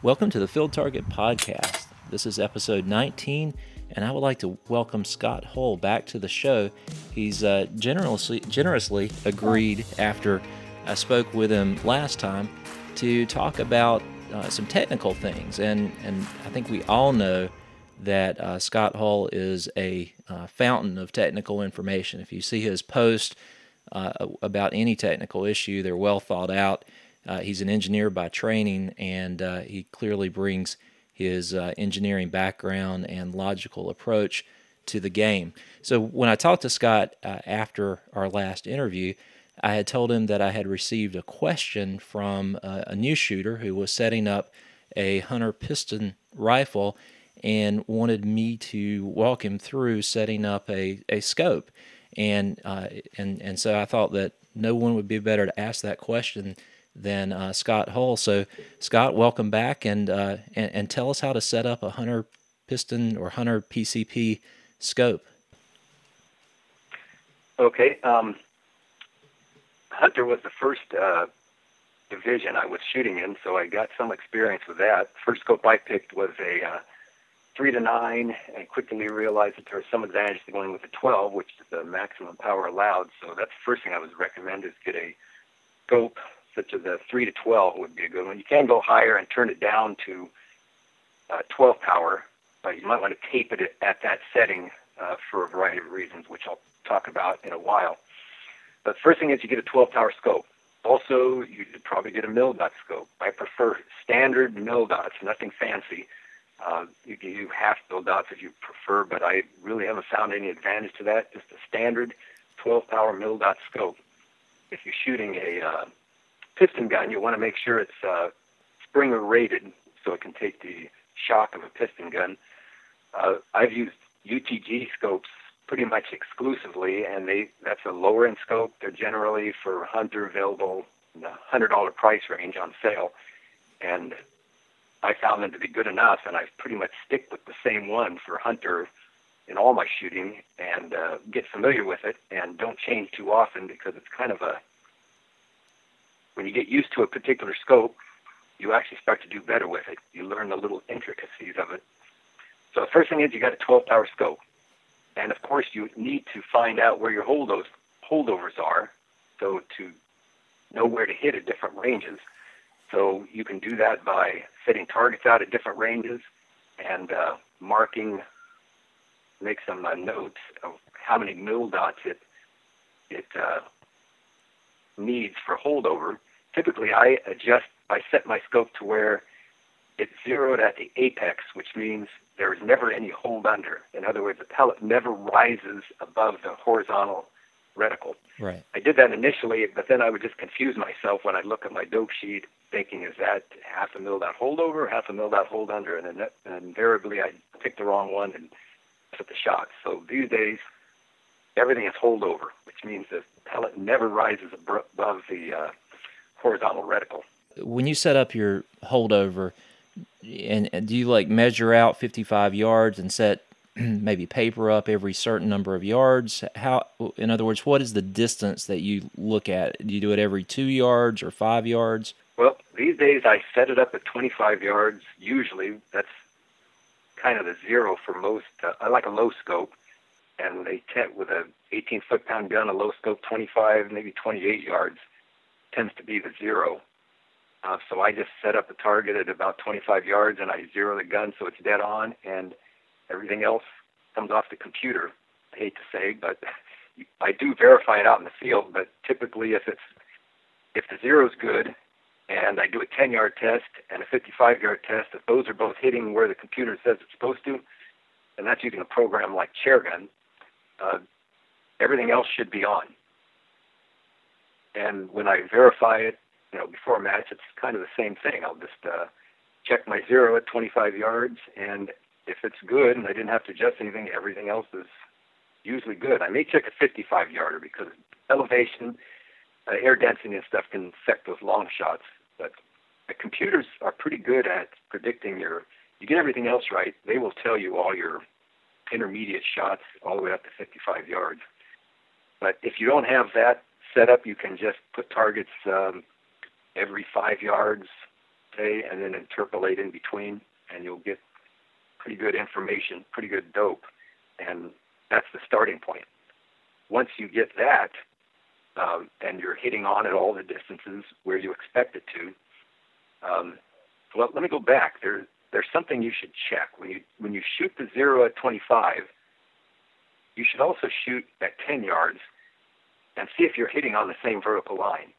Welcome to the Field Target Podcast. This is episode 19, and I would like to welcome Scott Hull back to the show. He's uh, generously, generously agreed after I spoke with him last time to talk about uh, some technical things, and, and I think we all know that uh, Scott Hull is a uh, fountain of technical information. If you see his post uh, about any technical issue, they're well thought out. Uh, he's an engineer by training, and uh, he clearly brings his uh, engineering background and logical approach to the game. So when I talked to Scott uh, after our last interview, I had told him that I had received a question from uh, a new shooter who was setting up a hunter piston rifle and wanted me to walk him through setting up a, a scope. And, uh, and, and so I thought that no one would be better to ask that question than uh, Scott Hull. So, Scott, welcome back, and, uh, and and tell us how to set up a Hunter piston or Hunter PCP scope. Okay, um, Hunter was the first uh, division I was shooting in, so I got some experience with that. First scope I picked was a uh, three to nine, and quickly realized that there was some advantage to going with a 12, which is the maximum power allowed. So that's the first thing I would recommend is get a scope such as a 3 to 12 would be a good one. You can go higher and turn it down to uh, 12 power, but you might want to tape it at that setting uh, for a variety of reasons, which I'll talk about in a while. But first thing is you get a 12 power scope. Also, you probably get a mil dot scope. I prefer standard mil dots, nothing fancy. Uh, you can use half mil dots if you prefer, but I really haven't found any advantage to that. Just a standard 12 power mil dot scope. If you're shooting a uh, piston gun, you want to make sure it's uh, Springer rated so it can take the shock of a piston gun. Uh, I've used UTG scopes pretty much exclusively, and they that's a lower end scope. They're generally for hunter available in the hundred dollar price range on sale, and I found them to be good enough, and I pretty much stick with the same one for hunter in all my shooting, and uh, get familiar with it, and don't change too often because it's kind of a when you get used to a particular scope, you actually start to do better with it. You learn the little intricacies of it. So the first thing is you got a 12 power scope. And of course you need to find out where your holdovers, holdovers are so to know where to hit at different ranges. So you can do that by setting targets out at different ranges and uh, marking, make some uh, notes of how many mil dots it, it uh, needs for holdover typically I adjust, I set my scope to where it's zeroed at the apex, which means there is never any hold under. In other words, the pellet never rises above the horizontal reticle. Right. I did that initially, but then I would just confuse myself when I look at my dope sheet, thinking, is that half a mil dot holdover or half a mil dot hold under? And then and invariably I pick the wrong one and put the shots. So these days, everything is holdover, which means the pellet never rises above the uh, horizontal reticle. When you set up your holdover, and, and do you like measure out 55 yards and set maybe paper up every certain number of yards? How, in other words, what is the distance that you look at? Do you do it every two yards or five yards? Well, these days I set it up at 25 yards. Usually, that's kind of the zero for most. Uh, I like a low scope, and they tent with a 18 foot pound gun, a low scope 25, maybe 28 yards tends to be the zero. Uh, so I just set up the target at about 25 yards and I zero the gun so it's dead on, and everything else comes off the computer. I hate to say, but I do verify it out in the field. But typically, if it's if the zero is good, and I do a 10 yard test and a 55 yard test, if those are both hitting where the computer says it's supposed to, and that's using a program like Chairgun, uh, everything else should be on. And when I verify it, you know, before a match, it's kind of the same thing. I'll just uh, check my zero at 25 yards, and if it's good and I didn't have to adjust anything, everything else is usually good. I may check a 55 yarder because elevation, uh, air density, and stuff can affect those long shots. But the computers are pretty good at predicting your. You get everything else right, they will tell you all your intermediate shots all the way up to 55 yards. But if you don't have that setup, you can just put targets um, every five yards, say, and then interpolate in between, and you'll get pretty good information, pretty good dope, and that's the starting point. Once you get that, um, and you're hitting on at all the distances where you expect it to, um, well, let me go back. There, there's something you should check when you when you shoot the zero at 25. You should also shoot at 10 yards and see if you're hitting on the same vertical line.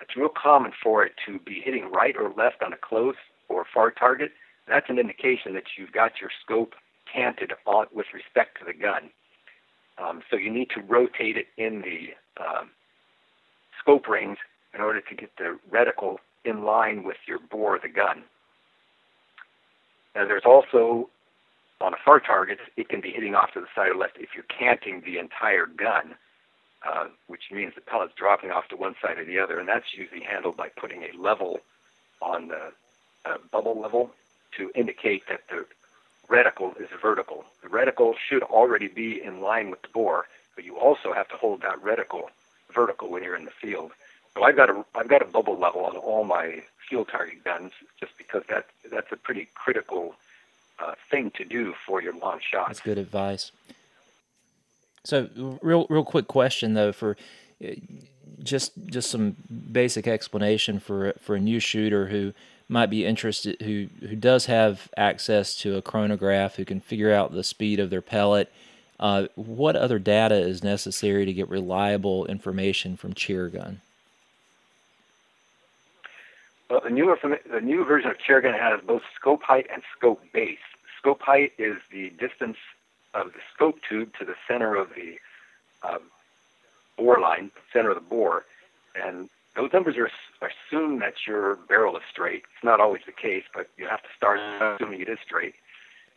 It's real common for it to be hitting right or left on a close or far target. That's an indication that you've got your scope canted on, with respect to the gun. Um, so you need to rotate it in the um, scope rings in order to get the reticle in line with your bore of the gun. Now there's also on a far target, it can be hitting off to the side or left if you're canting the entire gun, uh, which means the pellet's dropping off to one side or the other, and that's usually handled by putting a level on the uh, bubble level to indicate that the reticle is vertical. The reticle should already be in line with the bore, but you also have to hold that reticle vertical when you're in the field. So I've got a I've got a bubble level on all my field target guns just because that that's a pretty critical uh, thing to do for your long shot. That's good advice. So real real quick question though for uh, just just some basic explanation for for a new shooter who might be interested who who does have access to a chronograph who can figure out the speed of their pellet uh, what other data is necessary to get reliable information from Chairgun? Well, the newer the new version of Chairgun has both scope height and scope base. Scope height is the distance of the scope tube to the center of the um, bore line, center of the bore, and those numbers are assume that your barrel is straight. It's not always the case, but you have to start assuming it is straight.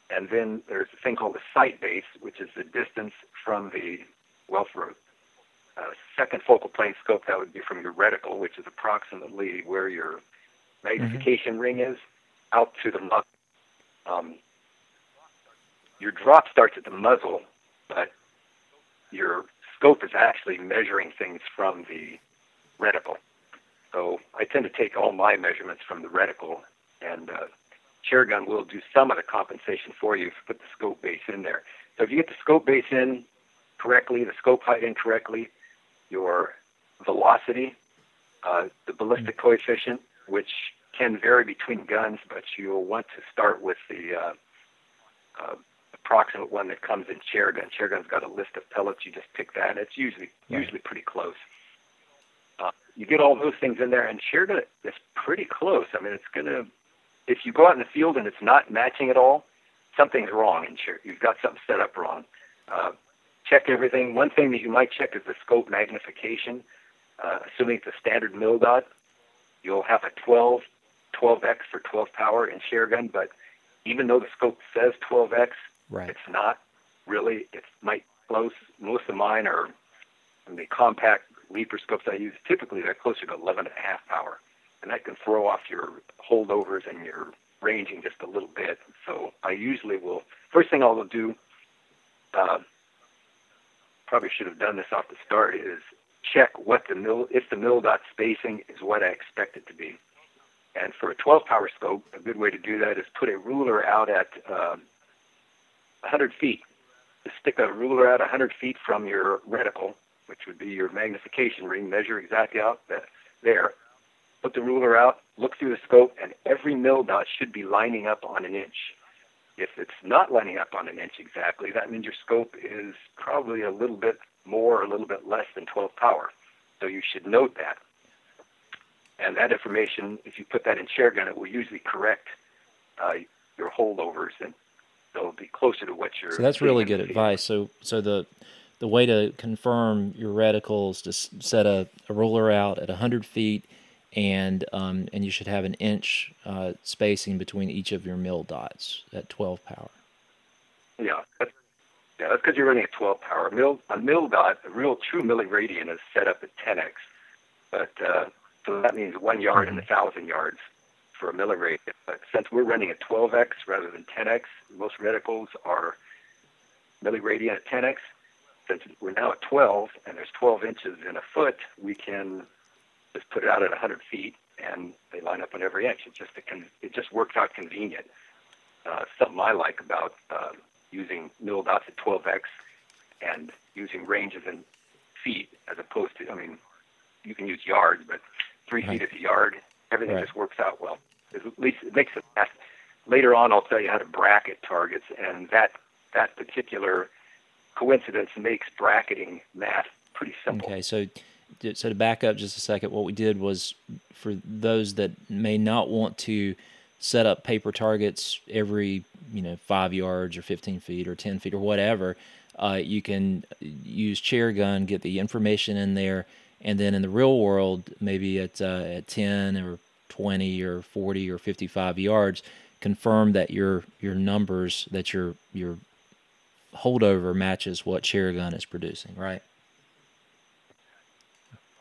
And then there's a thing called the sight base, which is the distance from the, well, for a, a second focal plane scope, that would be from your reticle, which is approximately where your magnification mm-hmm. ring is, out to the muzzle. Um, your drop starts at the muzzle, but your scope is actually measuring things from the reticle. So I tend to take all my measurements from the reticle and uh, Chairgun will do some of the compensation for you if you put the scope base in there. So if you get the scope base in correctly, the scope height in correctly, your velocity, uh, the ballistic coefficient, which can vary between guns, but you'll want to start with the uh, uh, approximate one that comes in Chairgun. Chairgun's got a list of pellets. You just pick that. It's usually right. usually pretty close. Uh, you get all those things in there, and Chairgun is pretty close. I mean, it's to if you go out in the field and it's not matching at all, something's wrong and you've got something set up wrong. Uh, check everything. One thing that you might check is the scope magnification. Uh, assuming it's a standard mil dot, you'll have a 12, 12x or 12 power in Chairgun, but even though the scope says 12x, right. it's not really. It might close. Most of mine are the compact leaper scopes I use. Typically, they're closer to 11 and a half power and that can throw off your holdovers and your ranging just a little bit. So I usually will, first thing I'll do, uh, probably should have done this off the start, is check what the mil, if the mil dot spacing is what I expect it to be. And for a 12 power scope, a good way to do that is put a ruler out at um, 100 feet. Stick a ruler out 100 feet from your reticle, which would be your magnification ring, measure exactly out there put the ruler out, look through the scope, and every mil dot should be lining up on an inch. If it's not lining up on an inch exactly, that means your scope is probably a little bit more or a little bit less than 12 power. So you should note that. And that information, if you put that in Chairgun, it will usually correct uh, your holdovers, and they'll be closer to what you're. So that's really good advice. So, so the the way to confirm your reticles to set a, a ruler out at 100 feet and um, and you should have an inch uh, spacing between each of your mill dots at 12 power. Yeah, that's, yeah, that's because you're running at 12 power. A mil, a mil dot, a real true milliradian is set up at 10x, but uh, so that means one yard mm-hmm. in a thousand yards for a milliradian. But since we're running at 12x rather than 10x, most reticles are milliradian at 10x. Since we're now at 12 and there's 12 inches in a foot, we can just put it out at 100 feet and they line up on every inch. It just it, just works out convenient. Uh, something I like about uh, using mil dots at 12x and using ranges in feet as opposed to, I mean, you can use yards, but three right. feet is a yard. Everything right. just works out well. At least it makes it fast. Later on, I'll tell you how to bracket targets, and that that particular coincidence makes bracketing math pretty simple. Okay, so so to back up just a second, what we did was for those that may not want to set up paper targets every you know five yards or 15 feet or 10 feet or whatever, uh, you can use Chairgun, get the information in there, and then in the real world, maybe at uh, at 10 or 20 or 40 or 55 yards, confirm that your your numbers that your your holdover matches what Chairgun is producing, right?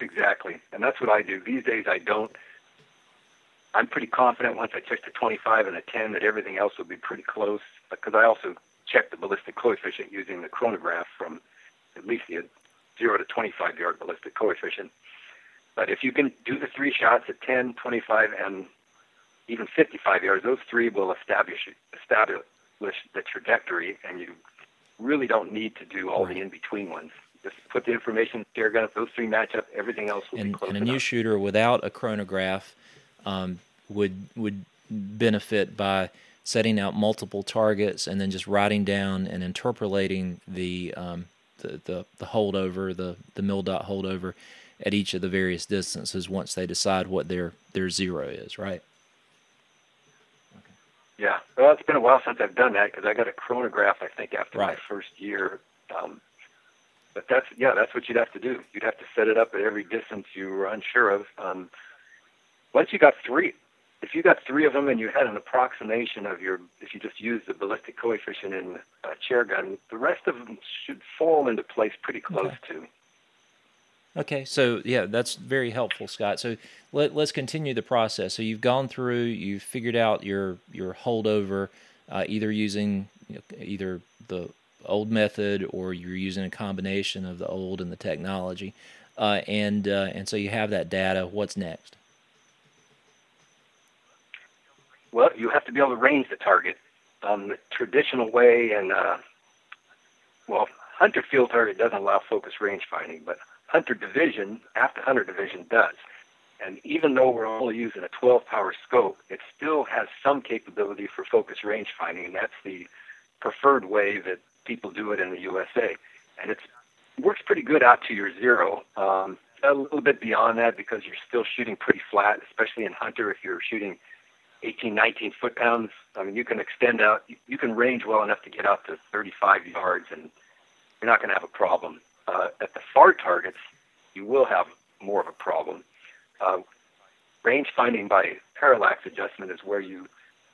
Exactly, and that's what I do these days. I don't. I'm pretty confident once I check the 25 and the 10 that everything else will be pretty close because I also check the ballistic coefficient using the chronograph from at least the 0 to 25 yard ballistic coefficient. But if you can do the three shots at 10, 25, and even 55 yards, those three will establish establish the trajectory, and you really don't need to do all the in between ones. Just put the information Chairgun. If those three match up, everything else will and, be close. And a enough. new shooter without a chronograph um, would would benefit by setting out multiple targets and then just writing down and interpolating the um, the, the, the holdover, the the mil dot holdover at each of the various distances once they decide what their their zero is, right? Yeah, well, it's been a while since I've done that because I got a chronograph, I think, after right. my first year. Um, but that's yeah, that's what you'd have to do. You'd have to set it up at every distance you were unsure of. Um, once you got three, if you got three of them and you had an approximation of your, if you just use the ballistic coefficient in a Chairgun, the rest of them should fall into place pretty close okay. to. Okay, so yeah, that's very helpful, Scott. So let, let's continue the process. So you've gone through, you've figured out your your holdover, uh, either using you know, either the old method or you're using a combination of the old and the technology, uh, and uh, and so you have that data. What's next? Well, you have to be able to range the target um, the traditional way, and uh, well, hunter field target doesn't allow focus range finding, but hunter division after hunter division does. And even though we're only using a 12 power scope, it still has some capability for focus range finding, and that's the preferred way that people do it in the USA. And it works pretty good out to your zero. Um, a little bit beyond that because you're still shooting pretty flat, especially in hunter if you're shooting 18, 19 foot pounds. I mean, you can extend out, you can range well enough to get out to 35 yards, and you're not going to have a problem. Uh, at the far targets, you will have more of a problem. Uh, range finding by parallax adjustment is where you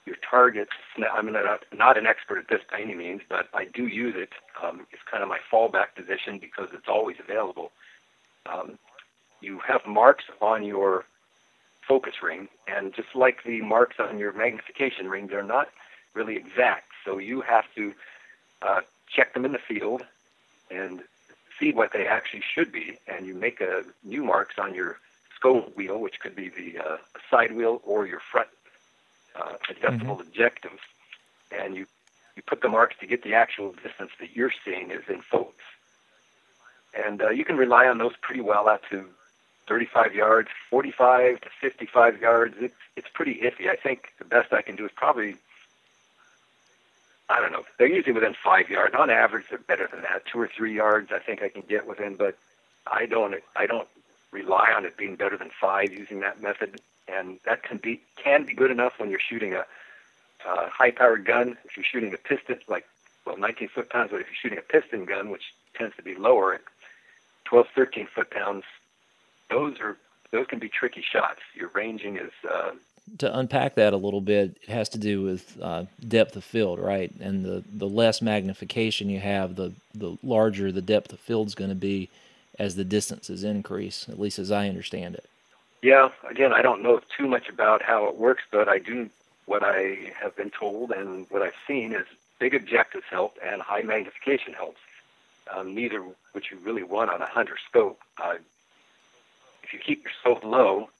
your targets. I'm not, not an expert at this by any means, but I do use it. Um, it's kind of my fallback position because it's always available. Um, you have marks on your focus ring, and just like the marks on your magnification ring, they're not really exact. So you have to uh, check them in the field and see what they actually should be, and you make a new marks on your scope wheel, which could be the uh, side wheel or your front uh, adjustable mm-hmm. objective, and you you put the marks to get the actual distance that you're seeing is in focus. And uh, you can rely on those pretty well out to 35 yards, 45 to 55 yards. It's it's pretty iffy. I think the best I can do is probably I don't know. They're usually within five yards. On average, they're better than that. Two or three yards, I think I can get within, but I don't I don't rely on it being better than five using that method. And that can be can be good enough when you're shooting a, a high-powered gun. If you're shooting a piston, like well, 19 foot pounds, but if you're shooting a piston gun, which tends to be lower at 12, 13 foot pounds, those are those can be tricky shots. Your ranging is. Uh, to unpack that a little bit, it has to do with uh, depth of field, right? And the, the less magnification you have, the the larger the depth of field is going to be as the distances increase. At least as I understand it. Yeah. Again, I don't know too much about how it works, but I do what I have been told and what I've seen is big objectives help and high magnification helps. Um, neither which you really want on a hunter scope. Uh, if you keep your scope low,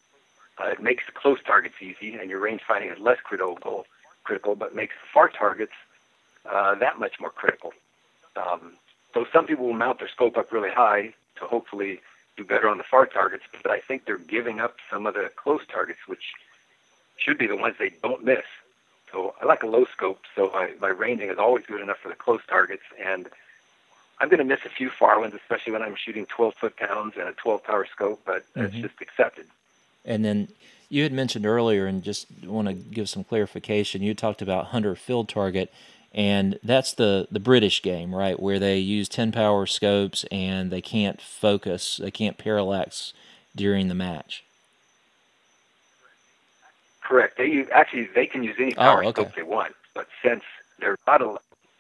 Uh, it makes close targets easy, and your range finding is less critical, critical, but makes far targets uh, that much more critical. Um, so some people will mount their scope up really high to hopefully do better on the far targets, but I think they're giving up some of the close targets, which should be the ones they don't miss. So I like a low scope, so my, my ranging is always good enough for the close targets, and I'm going to miss a few far ones, especially when I'm shooting 12 foot pounds and a 12 power scope, but mm-hmm. it's just accepted. And then you had mentioned earlier, and just want to give some clarification. You talked about hunter field target, and that's the the British game, right? Where they use 10 power scopes and they can't focus, they can't parallax during the match. Correct. They use, actually they can use any power oh, okay. scope they want, but since they're not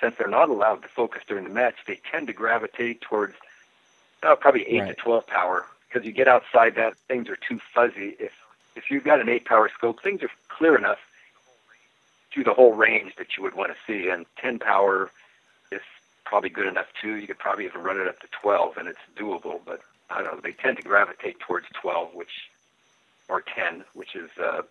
since they're not allowed to focus during the match, they tend to gravitate towards uh, probably eight right. to twelve power because you get outside that things are too fuzzy. If if you've got an eight power scope, things are clear enough to the whole range that you would want to see, and ten power is probably good enough too. You could probably even run it up to twelve, and it's doable. But I don't know. They tend to gravitate towards twelve, which or ten, which is uh,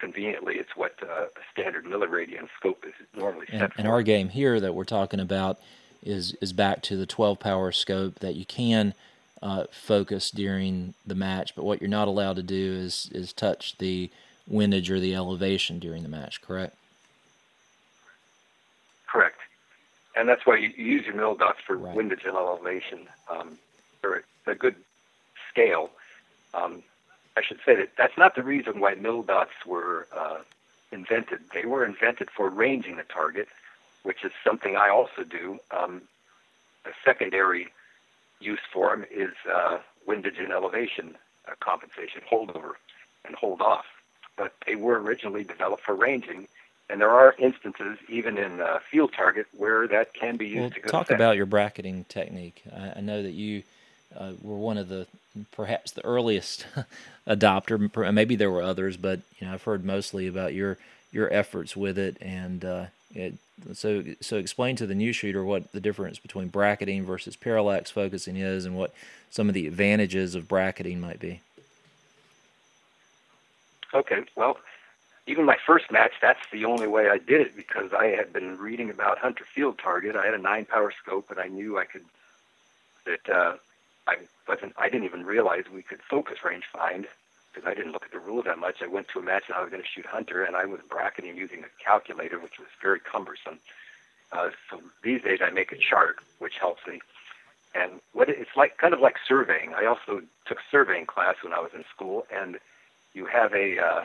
conveniently, it's what uh, a standard milliradian scope is normally set and, and our game here that we're talking about is is back to the 12 power scope that you can uh, focus during the match, but what you're not allowed to do is is touch the windage or the elevation during the match. Correct. Correct, and that's why you, use your mil dots for right. windage and elevation. Um, they're a good scale. Um, I should say that that's not the reason why mil dots were uh, invented. They were invented for ranging a target, which is something I also do. Um, a secondary use for them is uh, windage and elevation uh, compensation, holdover and hold off. But they were originally developed for ranging, and there are instances, even in uh, field target, where that can be used well, to go. Talk about your bracketing technique. I, I know that you uh, were one of the perhaps the earliest adopter. Maybe there were others, but you know I've heard mostly about your your efforts with it. And uh, it, so so explain to the new shooter what the difference between bracketing versus parallax focusing is, and what some of the advantages of bracketing might be. Okay, well, even my first match, that's the only way I did it because I had been reading about Hunter Field Target. I had a nine power scope, and I knew I could that uh, I wasn't. I didn't even realize we could focus range find because I didn't look at the rules that much. I went to a match and I was going to shoot hunter, and I was bracketing using a calculator, which was very cumbersome. Uh, so these days I make a chart, which helps me. And what it, it's like, kind of like surveying. I also took surveying class when I was in school, and you have a uh,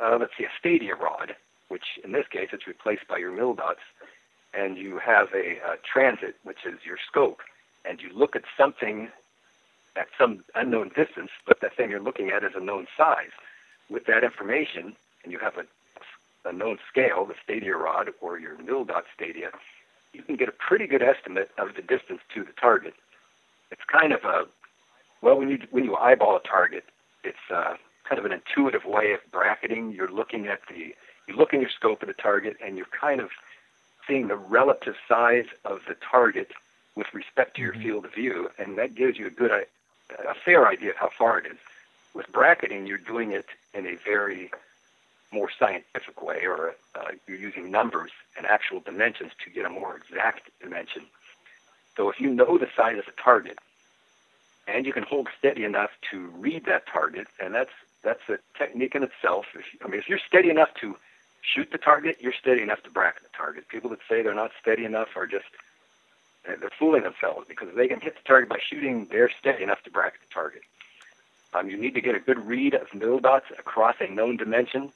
uh, let's see, a stadia rod, which in this case it's replaced by your mil dots, and you have a uh, transit, which is your scope and you look at something at some unknown distance, but that thing you're looking at is a known size. With that information, and you have a, a known scale, the stadia rod or your mil dot stadia, you can get a pretty good estimate of the distance to the target. It's kind of a well, when you when you eyeball a target, it's uh, kind of an intuitive way of bracketing. You're looking at the you look in your scope at the target, and you're kind of seeing the relative size of the target with respect to your mm-hmm. field of view, and that gives you a good, a fair idea of how far it is. With bracketing, you're doing it in a very more scientific way, or uh, you're using numbers and actual dimensions to get a more exact dimension. So if you know the size of the target, and you can hold steady enough to read that target, and that's that's a technique in itself. If, I mean, if you're steady enough to shoot the target, you're steady enough to bracket the target. People that say they're not steady enough are just they're fooling themselves because if they can hit the target by shooting, they're steady enough to bracket the target. Um, you need to get a good read of mil dots across a known dimension,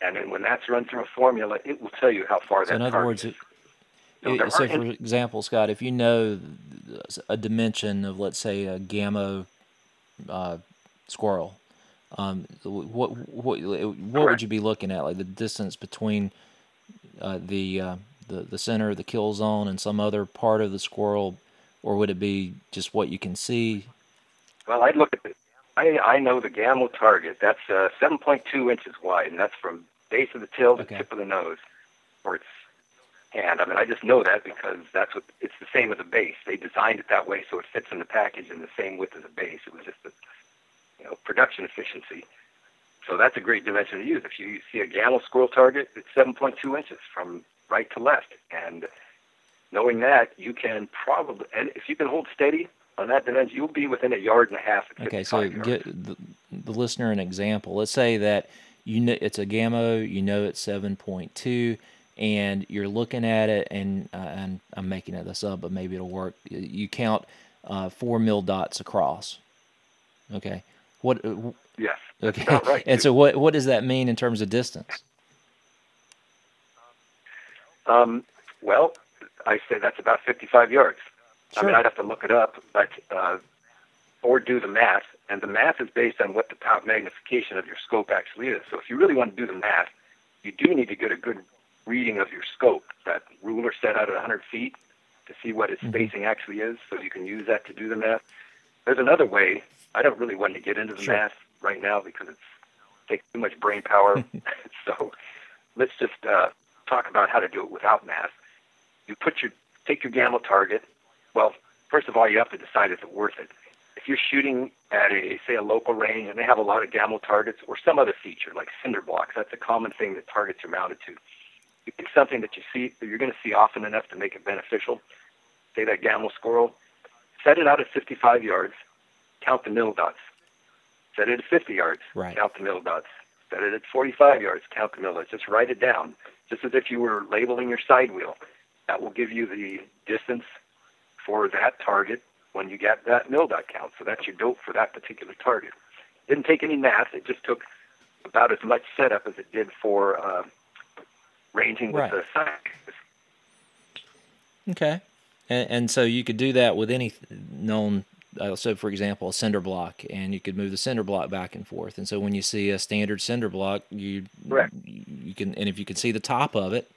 and then when that's run through a formula, it will tell you how far so that. in other words. It, so, so for example, Scott, if you know a dimension of, let's say, a Gamo uh, squirrel, um, what what what would you be looking at? Like the distance between uh, the uh, the, the center of the kill zone and some other part of the squirrel, or would it be just what you can see? Well, I'd look at it. I, I know the gamo target. That's uh, 7.2 inches wide, and that's from base of the tail to okay. tip of the nose, or its hand. I mean, I just know that because that's what it's the same as the base. They designed it that way so it fits in the package in the same width as the base. It was just a you know, production efficiency. So that's a great dimension to use. If you see a Gamo squirrel target, it's 7.2 inches from right to left. And knowing that, you can probably, and if you can hold steady on that dimension, you'll be within a yard and a half. Okay, so get the, the listener an example. Let's say that you know it's a Gamo, you know it's 7.2, and you're looking at it, and, uh, and I'm making it this up, but maybe it'll work. You count uh, four mil dots across. Okay. What? Uh, yes. Okay. Right, and so, what what does that mean in terms of distance? Um, well, I say that's about 55 yards. Sure. I mean, I'd have to look it up, but uh, or do the math, and the math is based on what the top magnification of your scope actually is. So, if you really want to do the math, you do need to get a good reading of your scope. That ruler set out at 100 feet to see what its mm-hmm. spacing actually is, so you can use that to do the math. There's another way. I don't really want to get into the sure. math right now because it takes too much brain power. so let's just uh, talk about how to do it without math. You put your take your Gamo target. Well, first of all, you have to decide is it worth it. If you're shooting at a say a local range and they have a lot of Gamo targets or some other feature like cinder blocks, that's a common thing that targets are mounted to. You pick something that you see that you're going to see often enough to make it beneficial. Say that Gamo squirrel, set it out at 55 yards, count the mil dots. Set it at 50 yards, right. count the mil dots. Set it at 45 yards, count dots. Just write it down, just as if you were labeling your side wheel. That will give you the distance for that target when you get that mil dot count. So that's your dope for that particular target. Didn't take any math. It just took about as much setup as it did for uh, ranging with right. the size. Okay. And, and, so you could do that with any known so for example a cinder block and you could move the cinder block back and forth and so when you see a standard cinder block you Correct. you can and if you can see the top of it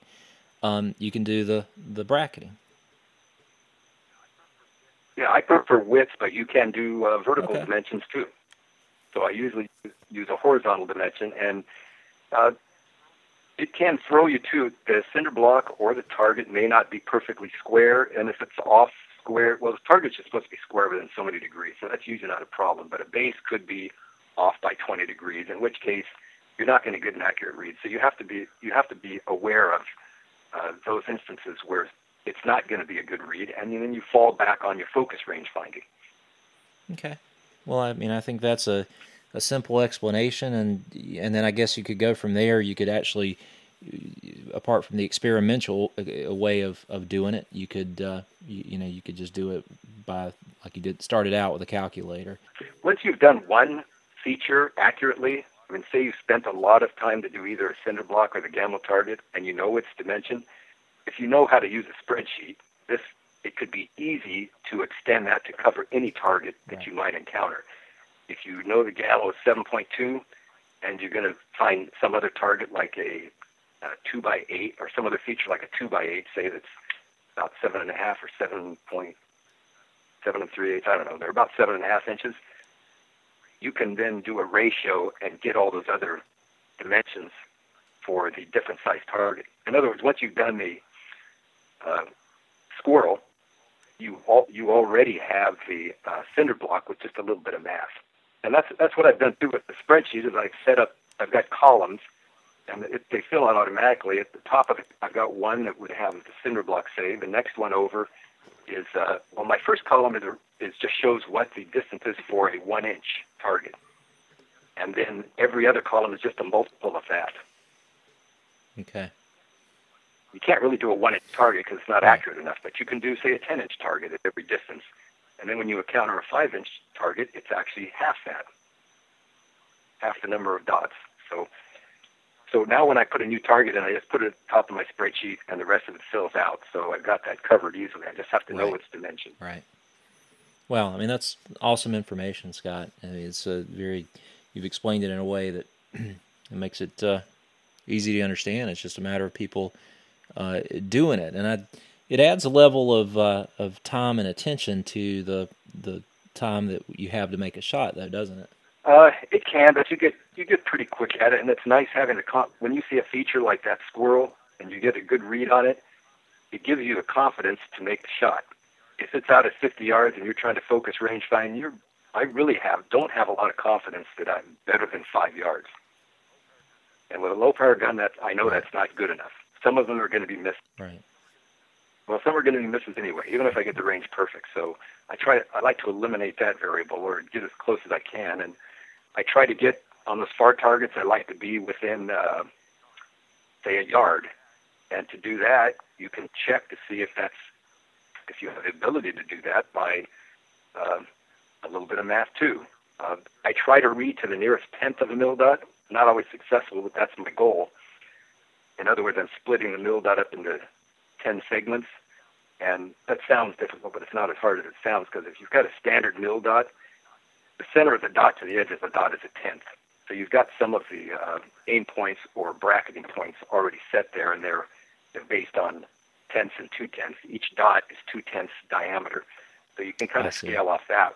um, you can do the the bracketing yeah i prefer width but you can do uh, vertical okay. dimensions too so i usually use a horizontal dimension and uh, it can throw you too. The cinder block or the target may not be perfectly square, and if it's off square, well, the target's just supposed to be square within so many degrees, so that's usually not a problem. But a base could be off by 20 degrees, in which case you're not going to get an accurate read. So you have to be you have to be aware of uh, those instances where it's not going to be a good read, and then you fall back on your focus range finding. Okay. Well, I mean, I think that's a a simple explanation, and and then I guess you could go from there. You could actually, apart from the experimental uh, way of, of doing it, you could uh, you, you, know you could just do it by like you did started out with a calculator. Once you've done one feature accurately, I mean, say you spent a lot of time to do either a cinder block or the Gamo target, and you know its dimension. If you know how to use a spreadsheet, this it could be easy to extend that to cover any target that right. you might encounter if you know the Gamo is 7.2 and you're going to find some other target like a, a 2 by 8 or some other feature like a 2 by 8, say that's about 7.5 or 7.7 and 3 eighths, I don't know, they're about 7.5 inches, you can then do a ratio and get all those other dimensions for the different size target. In other words, once you've done the uh, squirrel, you all, you already have the uh, cinder block with just a little bit of math and that's that's what I've done through with the spreadsheet. Is I've set up, I've got columns, and it, they fill out automatically. At the top of it, I've got one that would have the cinder block saved. The next one over is uh, well, my first column is, is just shows what the distance is for a one inch target, and then every other column is just a multiple of that. Okay. You can't really do a one inch target because it's not accurate enough, but you can do say a ten inch target at every distance. And then when you encounter a five inch target, it's actually half that, half the number of dots. So, so now when I put a new target in, I just put it at the top of my spreadsheet and the rest of it fills out. So I've got that covered easily. I just have to right. know its dimension. Right. Well, I mean, that's awesome information, Scott. I mean, it's a very, you've explained it in a way that it makes it uh, easy to understand. It's just a matter of people uh, doing it. And I, it adds a level of uh, of time and attention to the the time that you have to make a shot, though, doesn't it? Uh, it can, but you get you get pretty quick at it, and it's nice having a con- when you see a feature like that squirrel and you get a good read on it. It gives you the confidence to make the shot. If it's out at 50 yards and you're trying to focus range find, you're I really have don't have a lot of confidence that I'm better than five yards. And with a low power gun, that I know that's not good enough. Some of them are going to be missed. Right. Well, some are going to be misses anyway, even if I get the range perfect. So I try. I like to eliminate that variable or get as close as I can, and I try to get on those far targets. I like to be within, uh, say, a yard, and to do that, you can check to see if that's if you have the ability to do that by uh, a little bit of math too. Uh, I try to read to the nearest tenth of a mil dot. Not always successful, but that's my goal. In other words, I'm splitting the mil dot up into 10 segments. And that sounds difficult, but it's not as hard as it sounds because if you've got a standard mil dot, the center of the dot to the edge of the dot is a tenth. So you've got some of the uh, aim points or bracketing points already set there, and they're, they're based on tenths and two tenths. Each dot is two tenths diameter, so you can kind of scale off that.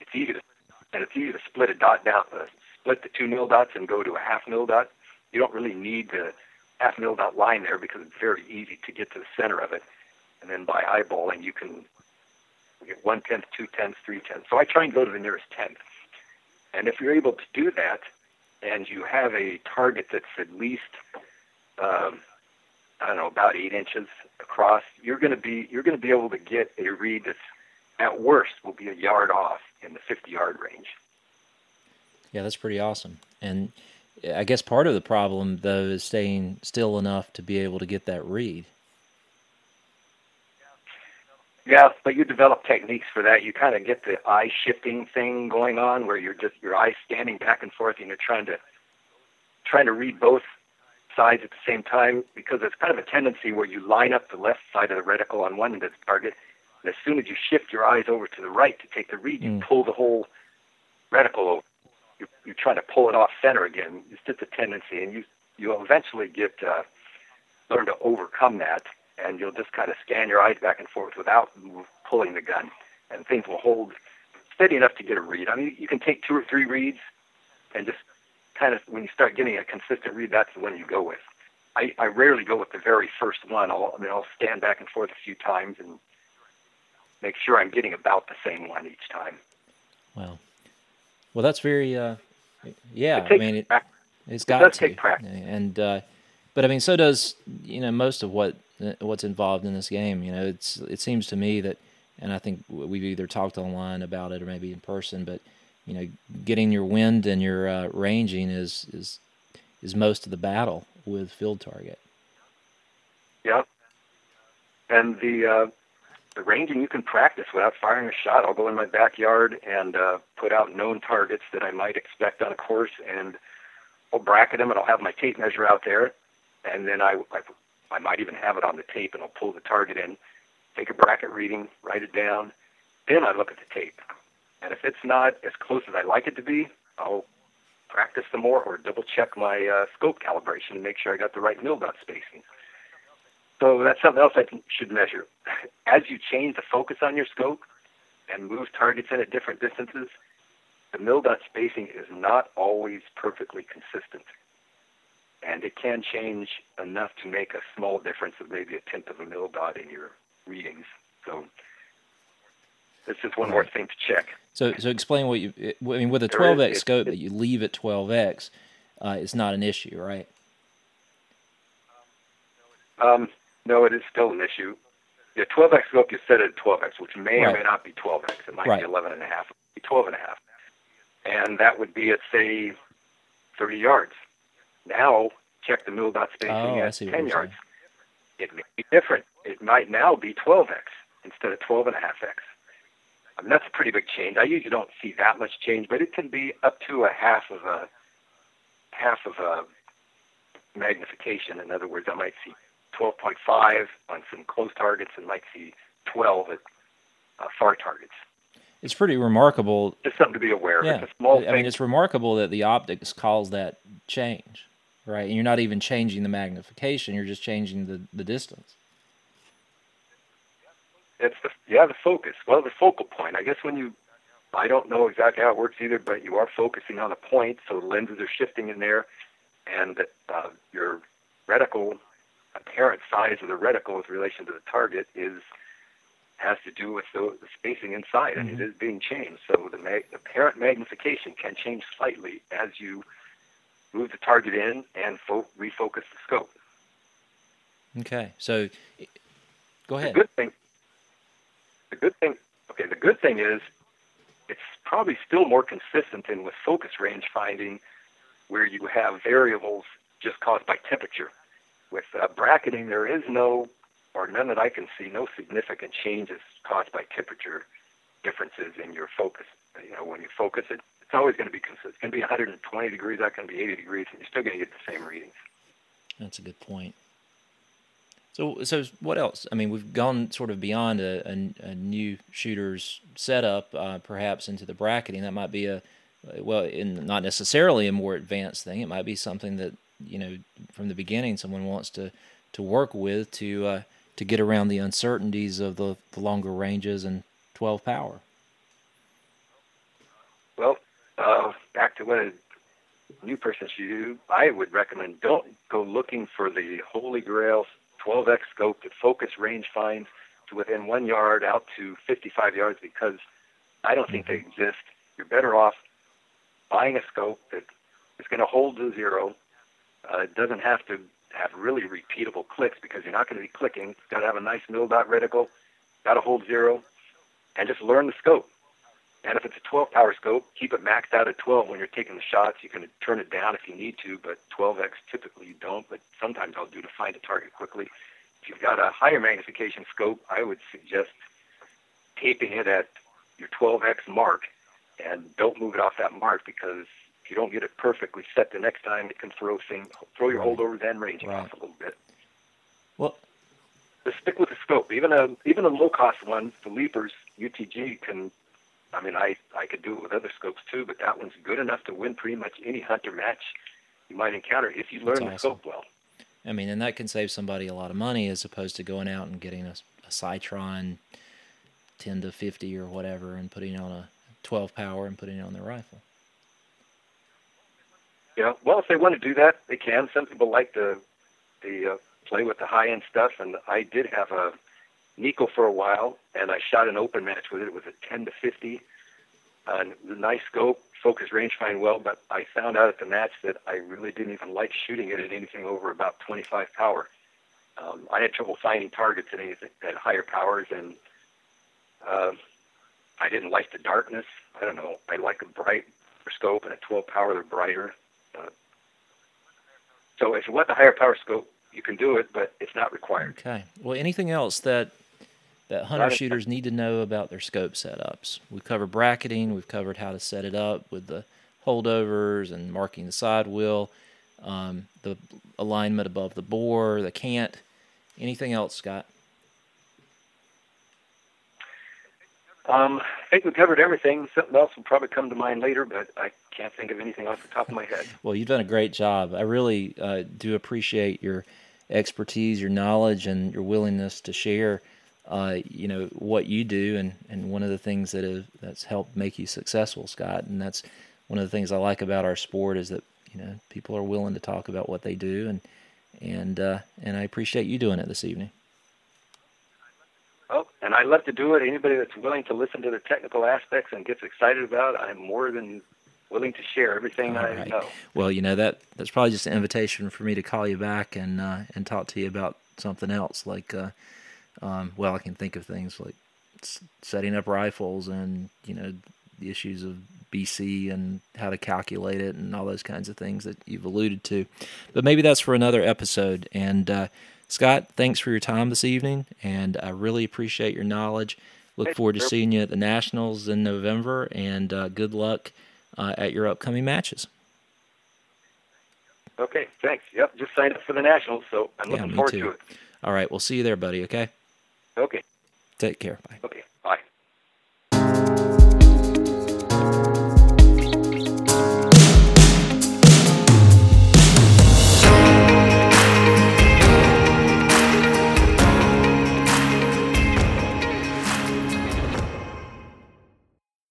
It's easy to, and it's easy to split a dot down, uh, split the two mil dots and go to a half mil dot. You don't really need the half mil dot line there because it's very easy to get to the center of it. And then by eyeballing, you can get one tenth, two tenths, three tenths. So I try and go to the nearest tenth. And if you're able to do that, and you have a target that's at least, um, I don't know, about eight inches across, you're going to be you're going to be able to get a read that's at worst will be a yard off in the 50 yard range. Yeah, that's pretty awesome. And I guess part of the problem though is staying still enough to be able to get that read. Yeah, but you develop techniques for that. You kind of get the eye shifting thing going on, where you're just your eyes scanning back and forth, and you're trying to trying to read both sides at the same time. Because it's kind of a tendency where you line up the left side of the reticle on one end of the target, and as soon as you shift your eyes over to the right to take the read, you mm. pull the whole reticle over you, you're trying to pull it off center again. It's just a tendency, and you you'll eventually get uh, learn to overcome that, and you'll just kind of scan your eyes back and forth without pulling the gun, and things will hold steady enough to get a read. I mean, you can take two or three reads, and just kind of when you start getting a consistent read, that's the one you go with. I, I rarely go with the very first one. I'll, I mean, I'll stand back and forth a few times and make sure I'm getting about the same one each time. Well, well, that's very, uh, yeah. I mean, it, has got it to, take practice. and uh, but I mean, so does you know most of what what's involved in this game. You know, it's it seems to me that, and I think we've either talked online about it or maybe in person, but you know, getting your wind and your uh, ranging is is is most of the battle with field target. Yep. And the uh, the ranging you can practice without firing a shot. I'll go in my backyard and uh, put out known targets that I might expect on a course, and I'll bracket them, and I'll have my tape measure out there, and then I, I I might even have it on the tape, and I'll pull the target in, take a bracket reading, write it down, then I look at the tape, and if it's not as close as I like it to be, I'll practice some more or double check my uh, scope calibration and make sure I got the right mil dot spacing. So that's something else I should measure. As you change the focus on your scope and move targets in at different distances, the mil dot spacing is not always perfectly consistent. And it can change enough to make a small difference of maybe a tenth of a mil dot in your readings. So this is one more thing to check. So, so explain what you. I mean, with a 12x scope that you leave at 12x, uh, it's not an issue, right? Um, no, it is still an issue. The 12x scope is set at 12x, which may right. or may not be 12x. It might right. be 11 and a half, 12 and a half. And that would be at, say, 30 yards. Now, check the mil dot spacing oh, at 10 yards. It may be different. It might now be 12x instead of 12 and a half x. I mean, that's a pretty big change. I usually don't see that much change, but it can be up to a half of a half of a magnification. In other words, I might see 12.5 on some close targets and might see 12 at uh, far targets. It's pretty remarkable. Just something to be aware of. Yeah. It's a small I thing. mean, it's remarkable that the optics cause that change, right? And you're not even changing the magnification; you're just changing the, the distance. It's the yeah the focus. Well, the focal point. I guess when you, I don't know exactly how it works either, but you are focusing on a point, so the lenses are shifting in there, and uh, your reticle apparent size of the reticle with relation to the target is has to do with the, the spacing inside, and Mm-hmm. it is being changed. So the, mag- the parent magnification can change slightly as you move the target in and fo- refocus the scope. Okay. So go ahead. The good thing, the good thing, okay, the good thing is it's probably still more consistent than with focus range finding, where you have variables just caused by temperature. With uh, bracketing, there is no, or none that I can see, no significant changes caused by temperature differences in your focus. You know, when you focus it, it's always going to be consistent. It's going to be 120 degrees, that can be 80 degrees, and you're still going to get the same readings. That's a good point. So, so what else? I mean, we've gone sort of beyond a, a, a new shooter's setup, uh, perhaps into the bracketing. That might be a, well, in not necessarily a more advanced thing. It might be something that you know from the beginning someone wants to to work with to uh, to get around the uncertainties of the, the longer ranges and 12 power. Well, uh, back to what a new person should do, I would recommend don't go looking for the holy grail 12x scope that focus range finds to within one yard out to 55 yards because I don't think they exist. You're better off buying a scope that is going to hold to zero. Uh, it doesn't have to have really repeatable clicks because you're not going to be clicking. It's got to have a nice mill dot reticle, got to hold zero, and just learn the scope. And if it's a 12 power scope, keep it maxed out at 12 when you're taking the shots. You can turn it down if you need to, but 12x typically you don't, but sometimes I'll do to find a target quickly. If you've got a higher magnification scope, I would suggest taping it at your 12x mark and don't move it off that mark because if you don't get it perfectly set the next time, it can throw things, throw your Right. holdovers and ranging Right. off a little bit. Well, Just stick with the scope. Even a even a low cost one, the Leapers UTG can. I mean, I I could do it with other scopes too, but that one's good enough to win pretty much any hunter match you might encounter if you learn That's the awesome. scope well. I mean, and that can save somebody a lot of money as opposed to going out and getting a, a Sightron 10 to 50 or whatever and putting on a 12 power and putting it on their rifle. Yeah. Well, if they want to do that, they can. Some people like to the uh, play with the high end stuff, and I did have a Nikko for a while, and I shot an open match with it. It was a 10 to 50, and the nice scope, focus range find well. But I found out at the match that I really didn't even like shooting it at anything over about 25 power. Um, I had trouble finding targets at anything at higher powers, and uh, I didn't like the darkness. I don't know. I like a bright scope, and at 12 power they're brighter. Uh, so if you want the higher power scope, you can do it, but it's not required. Okay. Well, anything else that that hunter shooters need to know about their scope setups? We've covered bracketing. We've covered how to set it up with the holdovers and marking the side wheel, um, the alignment above the bore, the cant. Anything else, Scott? Um, I think we covered everything. Something else will probably come to mind later, but I can't think of anything off the top of my head. Well, you've done a great job. I really uh, do appreciate your expertise, your knowledge, and your willingness to share. Uh, you know what you do, and, and one of the things that is, that's helped make you successful, Scott. And that's one of the things I like about our sport is that you know people are willing to talk about what they do, and and uh, and I appreciate you doing it this evening. Oh, and I love to do it. Anybody that's willing to listen to the technical aspects and gets excited about, it, I'm more than willing to share everything All I right. know. Well, you know that that's probably just an invitation for me to call you back and uh, and talk to you about something else. Like, uh, um, well, I can think of things like setting up rifles and you know the issues of BC and how to calculate it and all those kinds of things that you've alluded to. But maybe that's for another episode. And uh, Scott, thanks for your time this evening, and I really appreciate your knowledge. Look forward to seeing you at the Nationals in November, and uh, good luck uh, at your upcoming matches. Okay, thanks. Yep, just signed up for the Nationals, so I'm Yeah, looking forward too. to it. All right, we'll see you there, buddy. Okay. Okay, Take care. Bye. okay, bye.